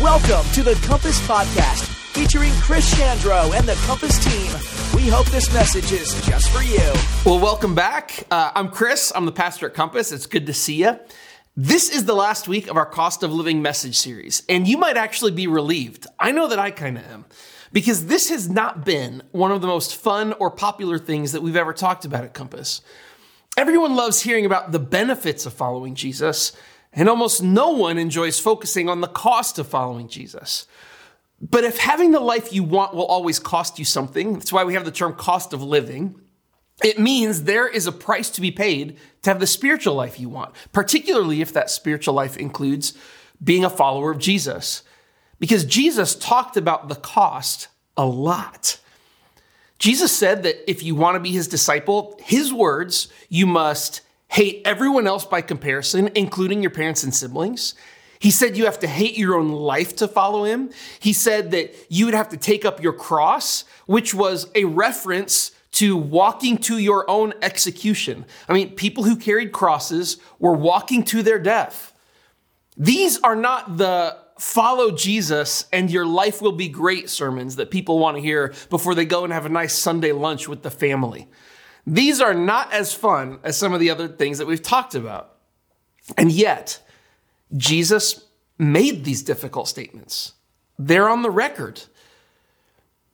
Welcome to the Compass Podcast, featuring Chris Chandro and the Compass team. We hope this message is just for you. Well, welcome back. Uh, I'm Chris. I'm the pastor at Compass. It's good to see you. This is the last week of our Cost of Living message series, and you might actually be relieved. I know that I kind of am, because this has not been one of the most fun or popular things that we've ever talked about at Compass. Everyone loves hearing about the benefits of following Jesus, and almost no one enjoys focusing on the cost of following Jesus. But if having the life you want will always cost you something, that's why we have the term cost of living, it means there is a price to be paid to have the spiritual life you want, particularly if that spiritual life includes being a follower of Jesus. Because Jesus talked about the cost a lot. Jesus said that if you want to be his disciple, his words, you must hate everyone else by comparison, including your parents and siblings. He said you have to hate your own life to follow him. He said that you would have to take up your cross, which was a reference to walking to your own execution. I mean, people who carried crosses were walking to their death. These are not the follow Jesus and your life will be great sermons that people want to hear before they go and have a nice Sunday lunch with the family. These are not as fun as some of the other things that we've talked about. And yet, Jesus made these difficult statements. They're on the record.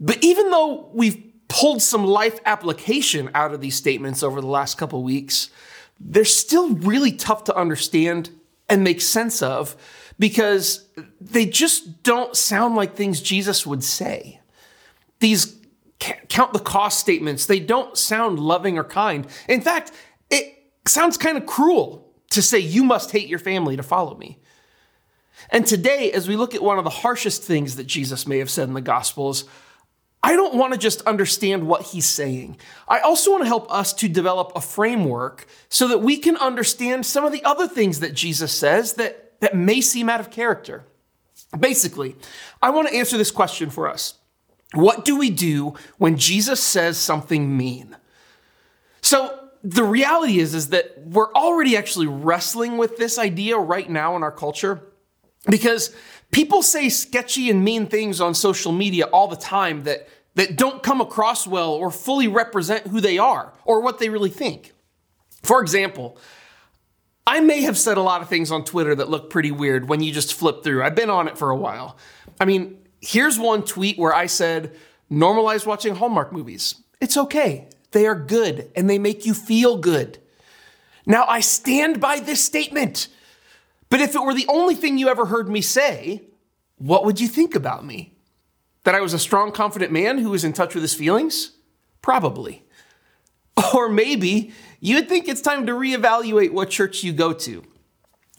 But even though we've pulled some life application out of these statements over the last couple weeks, they're still really tough to understand and make sense of because they just don't sound like things Jesus would say. These count the cost statements, they don't sound loving or kind. In fact, it sounds kind of cruel to say you must hate your family to follow me. And today, as we look at one of the harshest things that Jesus may have said in the Gospels, I don't want to just understand what he's saying. I also want to help us to develop a framework so that we can understand some of the other things that Jesus says that, that may seem out of character. Basically, I want to answer this question for us. What do we do when Jesus says something mean? So, the reality is, is that we're already actually wrestling with this idea right now in our culture because people say sketchy and mean things on social media all the time that, that don't come across well or fully represent who they are or what they really think. For example, I may have said a lot of things on Twitter that look pretty weird when you just flip through. I've been on it for a while. I mean, here's one tweet where I said, normalize watching Hallmark movies. It's okay. They are good and they make you feel good. Now, I stand by this statement. But if it were the only thing you ever heard me say, what would you think about me? That I was a strong, confident man who was in touch with his feelings? Probably. Or maybe you'd think it's time to reevaluate what church you go to.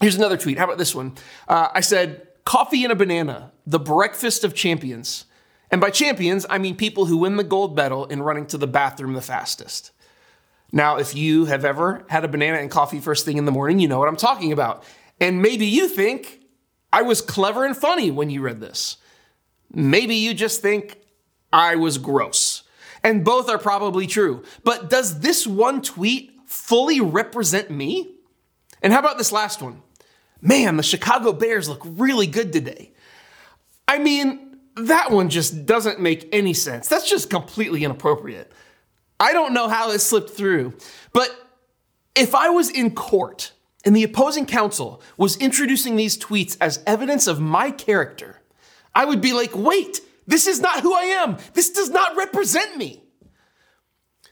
Here's another tweet. How about this one? Uh, I said, Coffee and a banana, the breakfast of champions. And by champions, I mean people who win the gold medal in running to the bathroom the fastest. Now, if you have ever had a banana and coffee first thing in the morning, you know what I'm talking about. And maybe you think I was clever and funny when you read this. Maybe you just think I was gross. And both are probably true. But does this one tweet fully represent me? And how about this last one? Man, the Chicago Bears look really good today. I mean, that one just doesn't make any sense. That's just completely inappropriate. I don't know how it slipped through, but if I was in court and the opposing counsel was introducing these tweets as evidence of my character, I would be like, wait, this is not who I am. This does not represent me.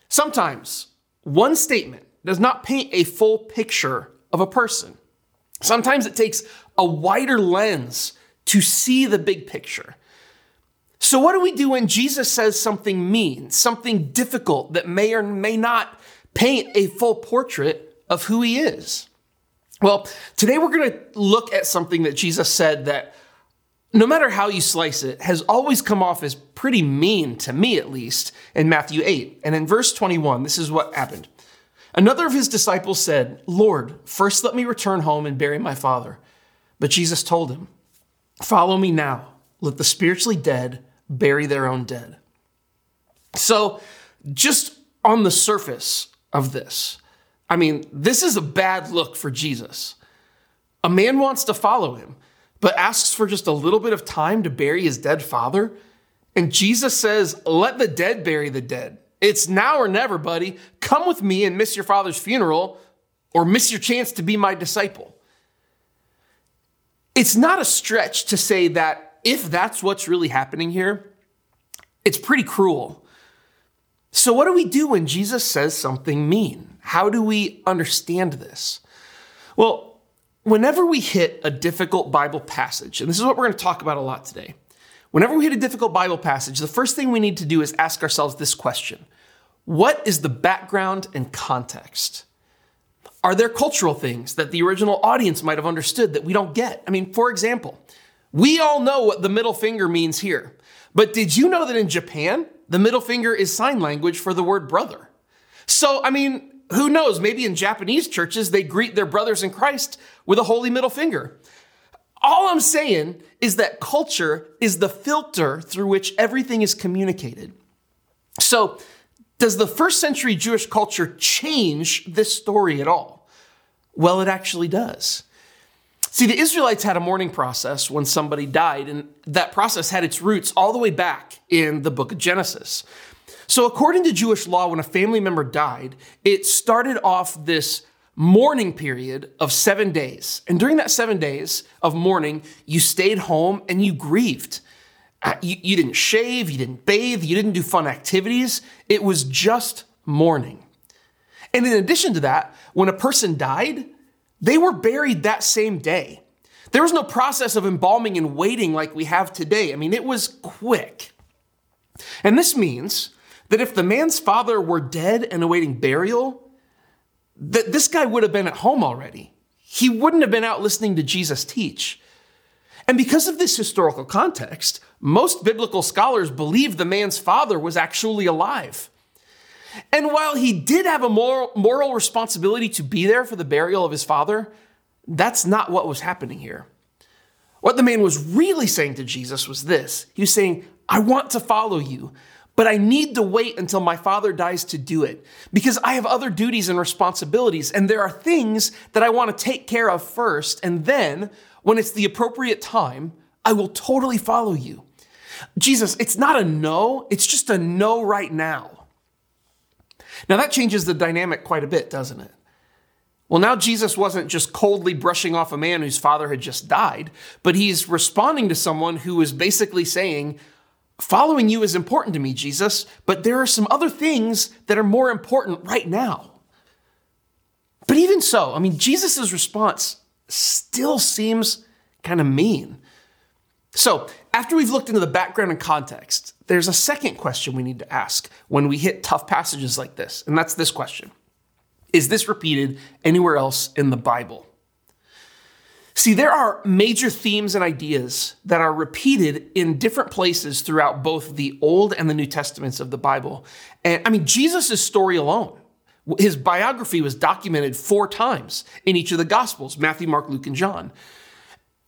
Sometimes one statement does not paint a full picture of a person. Sometimes it takes a wider lens to see the big picture. So, what do we do when Jesus says something mean, something difficult that may or may not paint a full portrait of who he is? Well, today we're going to look at something that Jesus said that, no matter how you slice it, has always come off as pretty mean, to me at least, in Matthew 8. And in verse 21, this is what happened. Another of his disciples said, Lord, first let me return home and bury my father. But Jesus told him, Follow me now. Let the spiritually dead bury their own dead. So, just on the surface of this, I mean, this is a bad look for Jesus. A man wants to follow him, but asks for just a little bit of time to bury his dead father. And Jesus says, Let the dead bury the dead. It's now or never, buddy. Come with me and miss your father's funeral or miss your chance to be my disciple. It's not a stretch to say that if that's what's really happening here, it's pretty cruel. So, what do we do when Jesus says something mean? How do we understand this? Well, whenever we hit a difficult Bible passage, and this is what we're going to talk about a lot today, whenever we hit a difficult Bible passage, the first thing we need to do is ask ourselves this question What is the background and context? Are there cultural things that the original audience might have understood that we don't get? I mean, for example, we all know what the middle finger means here. But did you know that in Japan, the middle finger is sign language for the word brother? So, I mean, who knows? Maybe in Japanese churches, they greet their brothers in Christ with a holy middle finger. All I'm saying is that culture is the filter through which everything is communicated. So, does the first century Jewish culture change this story at all? Well, it actually does. See, the Israelites had a mourning process when somebody died, and that process had its roots all the way back in the book of Genesis. So, according to Jewish law, when a family member died, it started off this mourning period of seven days. And during that seven days of mourning, you stayed home and you grieved. Uh, you, you didn't shave, you didn't bathe, you didn't do fun activities. It was just mourning. And in addition to that, when a person died, they were buried that same day. There was no process of embalming and waiting like we have today. I mean, it was quick. And this means that if the man's father were dead and awaiting burial, that this guy would have been at home already. He wouldn't have been out listening to Jesus teach. And because of this historical context, most biblical scholars believe the man's father was actually alive. And while he did have a moral, moral responsibility to be there for the burial of his father, that's not what was happening here. What the man was really saying to Jesus was this He was saying, I want to follow you, but I need to wait until my father dies to do it because I have other duties and responsibilities, and there are things that I want to take care of first. And then, when it's the appropriate time, I will totally follow you. Jesus, it's not a no, it's just a no right now. Now that changes the dynamic quite a bit, doesn't it? Well, now Jesus wasn't just coldly brushing off a man whose father had just died, but he's responding to someone who is basically saying, Following you is important to me, Jesus, but there are some other things that are more important right now. But even so, I mean, Jesus' response still seems kind of mean. So, after we've looked into the background and context, there's a second question we need to ask when we hit tough passages like this, and that's this question Is this repeated anywhere else in the Bible? See, there are major themes and ideas that are repeated in different places throughout both the Old and the New Testaments of the Bible. And I mean, Jesus' story alone, his biography was documented four times in each of the Gospels Matthew, Mark, Luke, and John.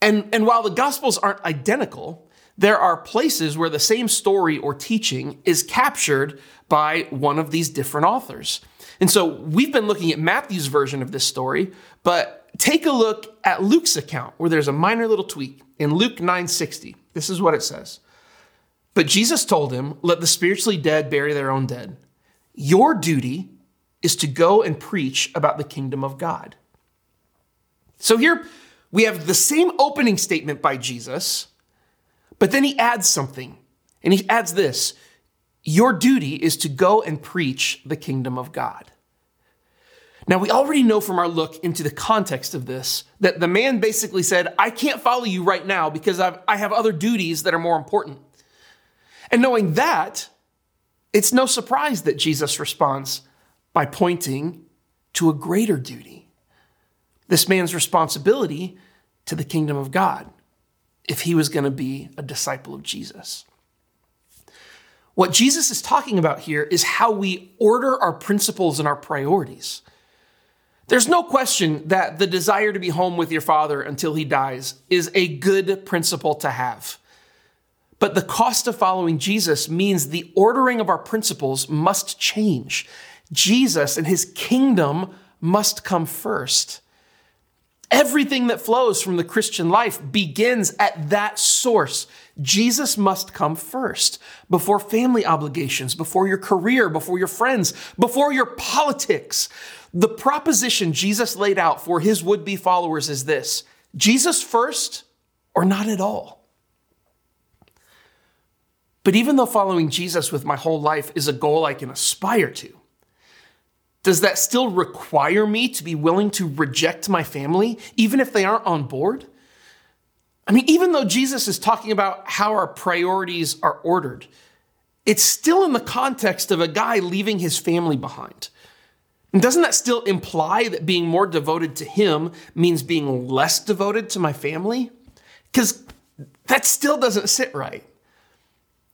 And, and while the Gospels aren't identical, there are places where the same story or teaching is captured by one of these different authors. And so we've been looking at Matthew's version of this story, but take a look at Luke's account where there's a minor little tweak. In Luke 9:60, this is what it says. But Jesus told him, "Let the spiritually dead bury their own dead. Your duty is to go and preach about the kingdom of God." So here we have the same opening statement by Jesus, but then he adds something. And he adds this Your duty is to go and preach the kingdom of God. Now, we already know from our look into the context of this that the man basically said, I can't follow you right now because I've, I have other duties that are more important. And knowing that, it's no surprise that Jesus responds by pointing to a greater duty this man's responsibility to the kingdom of God if he was going to be a disciple of Jesus. What Jesus is talking about here is how we order our principles and our priorities. There's no question that the desire to be home with your father until he dies is a good principle to have. But the cost of following Jesus means the ordering of our principles must change. Jesus and his kingdom must come first. Everything that flows from the Christian life begins at that source. Jesus must come first before family obligations, before your career, before your friends, before your politics. The proposition Jesus laid out for his would be followers is this Jesus first or not at all. But even though following Jesus with my whole life is a goal I can aspire to, does that still require me to be willing to reject my family, even if they aren't on board? I mean, even though Jesus is talking about how our priorities are ordered, it's still in the context of a guy leaving his family behind. And doesn't that still imply that being more devoted to him means being less devoted to my family? Because that still doesn't sit right.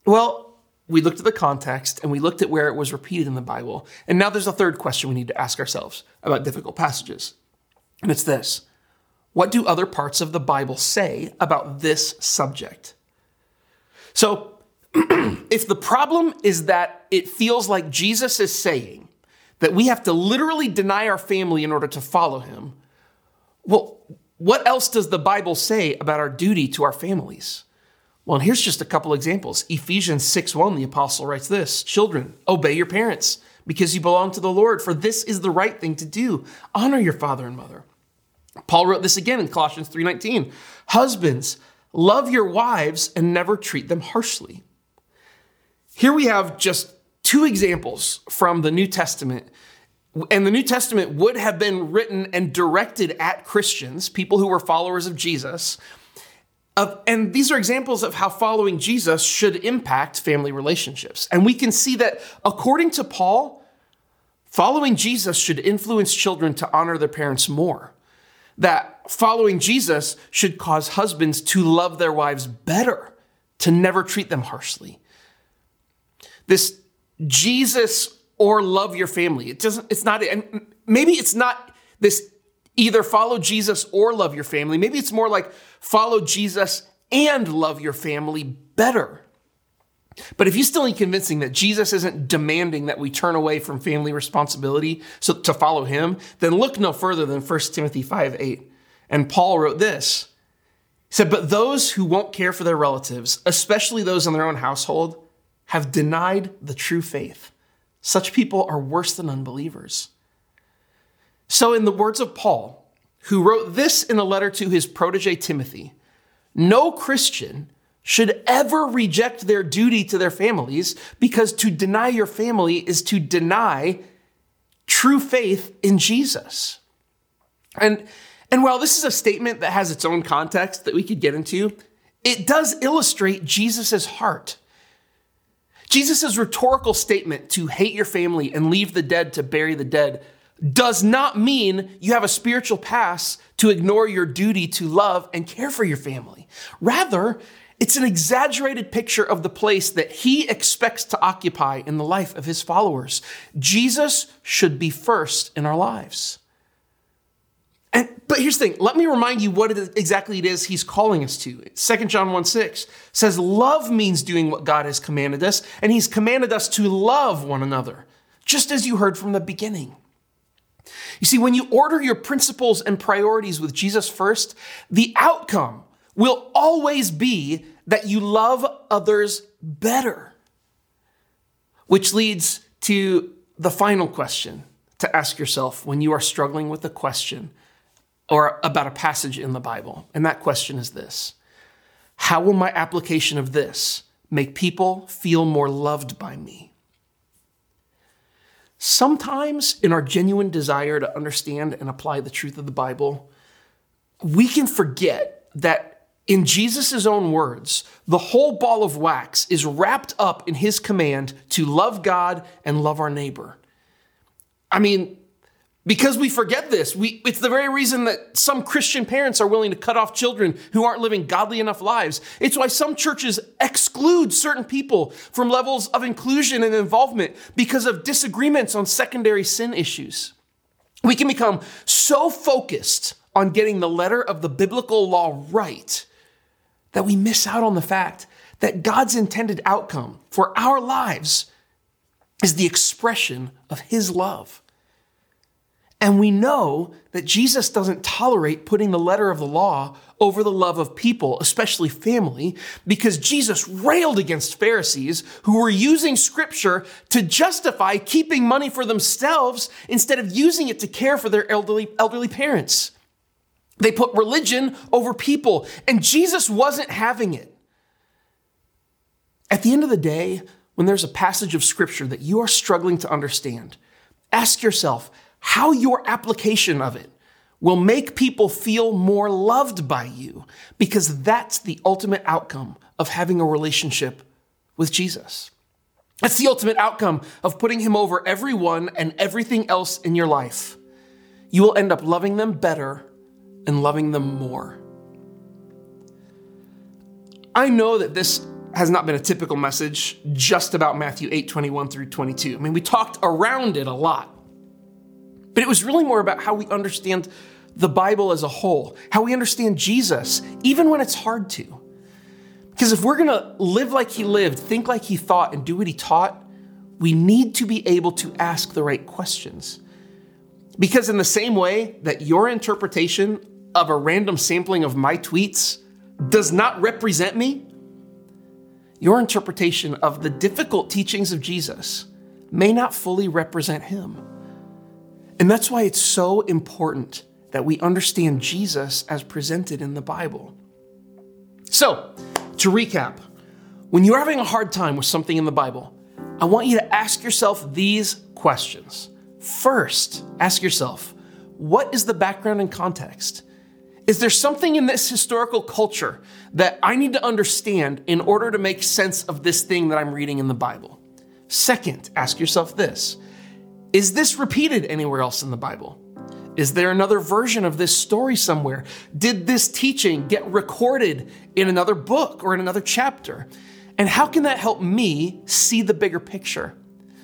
Well, we looked at the context and we looked at where it was repeated in the Bible. And now there's a third question we need to ask ourselves about difficult passages. And it's this What do other parts of the Bible say about this subject? So, if the problem is that it feels like Jesus is saying that we have to literally deny our family in order to follow him, well, what else does the Bible say about our duty to our families? Well, and here's just a couple examples. Ephesians 6 1, the apostle writes this Children, obey your parents because you belong to the Lord, for this is the right thing to do. Honor your father and mother. Paul wrote this again in Colossians 3:19. Husbands, love your wives and never treat them harshly. Here we have just two examples from the New Testament. And the New Testament would have been written and directed at Christians, people who were followers of Jesus. Of, and these are examples of how following Jesus should impact family relationships. And we can see that according to Paul, following Jesus should influence children to honor their parents more. That following Jesus should cause husbands to love their wives better, to never treat them harshly. This Jesus or love your family. It doesn't, it's not, and maybe it's not this either follow Jesus or love your family. Maybe it's more like follow Jesus and love your family better. But if you still need convincing that Jesus isn't demanding that we turn away from family responsibility so to follow him, then look no further than 1 Timothy 5 8. And Paul wrote this. He said, But those who won't care for their relatives, especially those in their own household, have denied the true faith. Such people are worse than unbelievers. So, in the words of Paul, who wrote this in a letter to his protege Timothy, no Christian should ever reject their duty to their families because to deny your family is to deny true faith in Jesus. And, and while this is a statement that has its own context that we could get into, it does illustrate Jesus' heart. Jesus' rhetorical statement to hate your family and leave the dead to bury the dead does not mean you have a spiritual pass to ignore your duty to love and care for your family. Rather, it's an exaggerated picture of the place that he expects to occupy in the life of his followers. Jesus should be first in our lives. And, but here's the thing let me remind you what it exactly it is he's calling us to. 2 John 1 6 says, Love means doing what God has commanded us, and he's commanded us to love one another, just as you heard from the beginning. You see, when you order your principles and priorities with Jesus first, the outcome will always be that you love others better. Which leads to the final question to ask yourself when you are struggling with a question or about a passage in the Bible. And that question is this How will my application of this make people feel more loved by me? Sometimes, in our genuine desire to understand and apply the truth of the Bible, we can forget that in Jesus' own words, the whole ball of wax is wrapped up in his command to love God and love our neighbor. I mean, because we forget this. We, it's the very reason that some Christian parents are willing to cut off children who aren't living godly enough lives. It's why some churches exclude certain people from levels of inclusion and involvement because of disagreements on secondary sin issues. We can become so focused on getting the letter of the biblical law right that we miss out on the fact that God's intended outcome for our lives is the expression of His love. And we know that Jesus doesn't tolerate putting the letter of the law over the love of people, especially family, because Jesus railed against Pharisees who were using scripture to justify keeping money for themselves instead of using it to care for their elderly, elderly parents. They put religion over people, and Jesus wasn't having it. At the end of the day, when there's a passage of scripture that you are struggling to understand, ask yourself, how your application of it will make people feel more loved by you because that's the ultimate outcome of having a relationship with Jesus. That's the ultimate outcome of putting him over everyone and everything else in your life. You will end up loving them better and loving them more. I know that this has not been a typical message just about Matthew 8 21 through 22. I mean, we talked around it a lot. But it was really more about how we understand the Bible as a whole, how we understand Jesus, even when it's hard to. Because if we're gonna live like he lived, think like he thought, and do what he taught, we need to be able to ask the right questions. Because, in the same way that your interpretation of a random sampling of my tweets does not represent me, your interpretation of the difficult teachings of Jesus may not fully represent him. And that's why it's so important that we understand Jesus as presented in the Bible. So, to recap, when you're having a hard time with something in the Bible, I want you to ask yourself these questions. First, ask yourself, what is the background and context? Is there something in this historical culture that I need to understand in order to make sense of this thing that I'm reading in the Bible? Second, ask yourself this is this repeated anywhere else in the Bible? Is there another version of this story somewhere? Did this teaching get recorded in another book or in another chapter? And how can that help me see the bigger picture?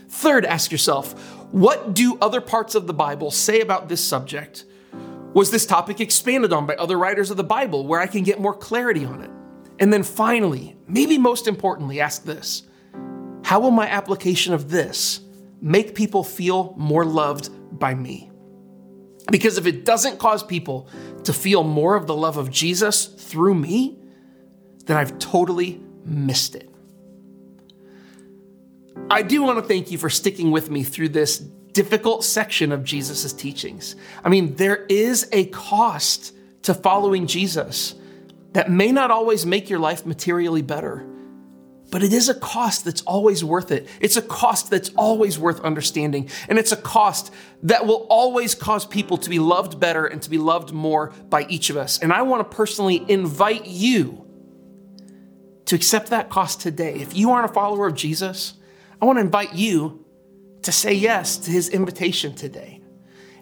Third, ask yourself, what do other parts of the Bible say about this subject? Was this topic expanded on by other writers of the Bible where I can get more clarity on it? And then finally, maybe most importantly, ask this How will my application of this make people feel more loved by me. Because if it doesn't cause people to feel more of the love of Jesus through me, then I've totally missed it. I do want to thank you for sticking with me through this difficult section of Jesus' teachings. I mean, there is a cost to following Jesus that may not always make your life materially better but it is a cost that's always worth it. It's a cost that's always worth understanding. And it's a cost that will always cause people to be loved better and to be loved more by each of us. And I want to personally invite you to accept that cost today. If you aren't a follower of Jesus, I want to invite you to say yes to his invitation today.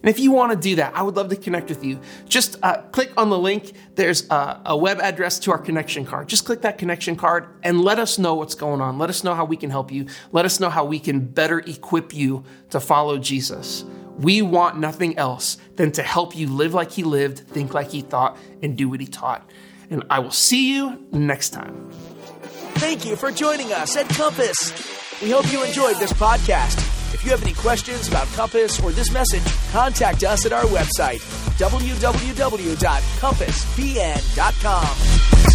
And if you want to do that, I would love to connect with you. Just uh, click on the link. There's a, a web address to our connection card. Just click that connection card and let us know what's going on. Let us know how we can help you. Let us know how we can better equip you to follow Jesus. We want nothing else than to help you live like he lived, think like he thought, and do what he taught. And I will see you next time. Thank you for joining us at Compass. We hope you enjoyed this podcast. If you have any questions about Compass or this message, contact us at our website, www.compassbn.com.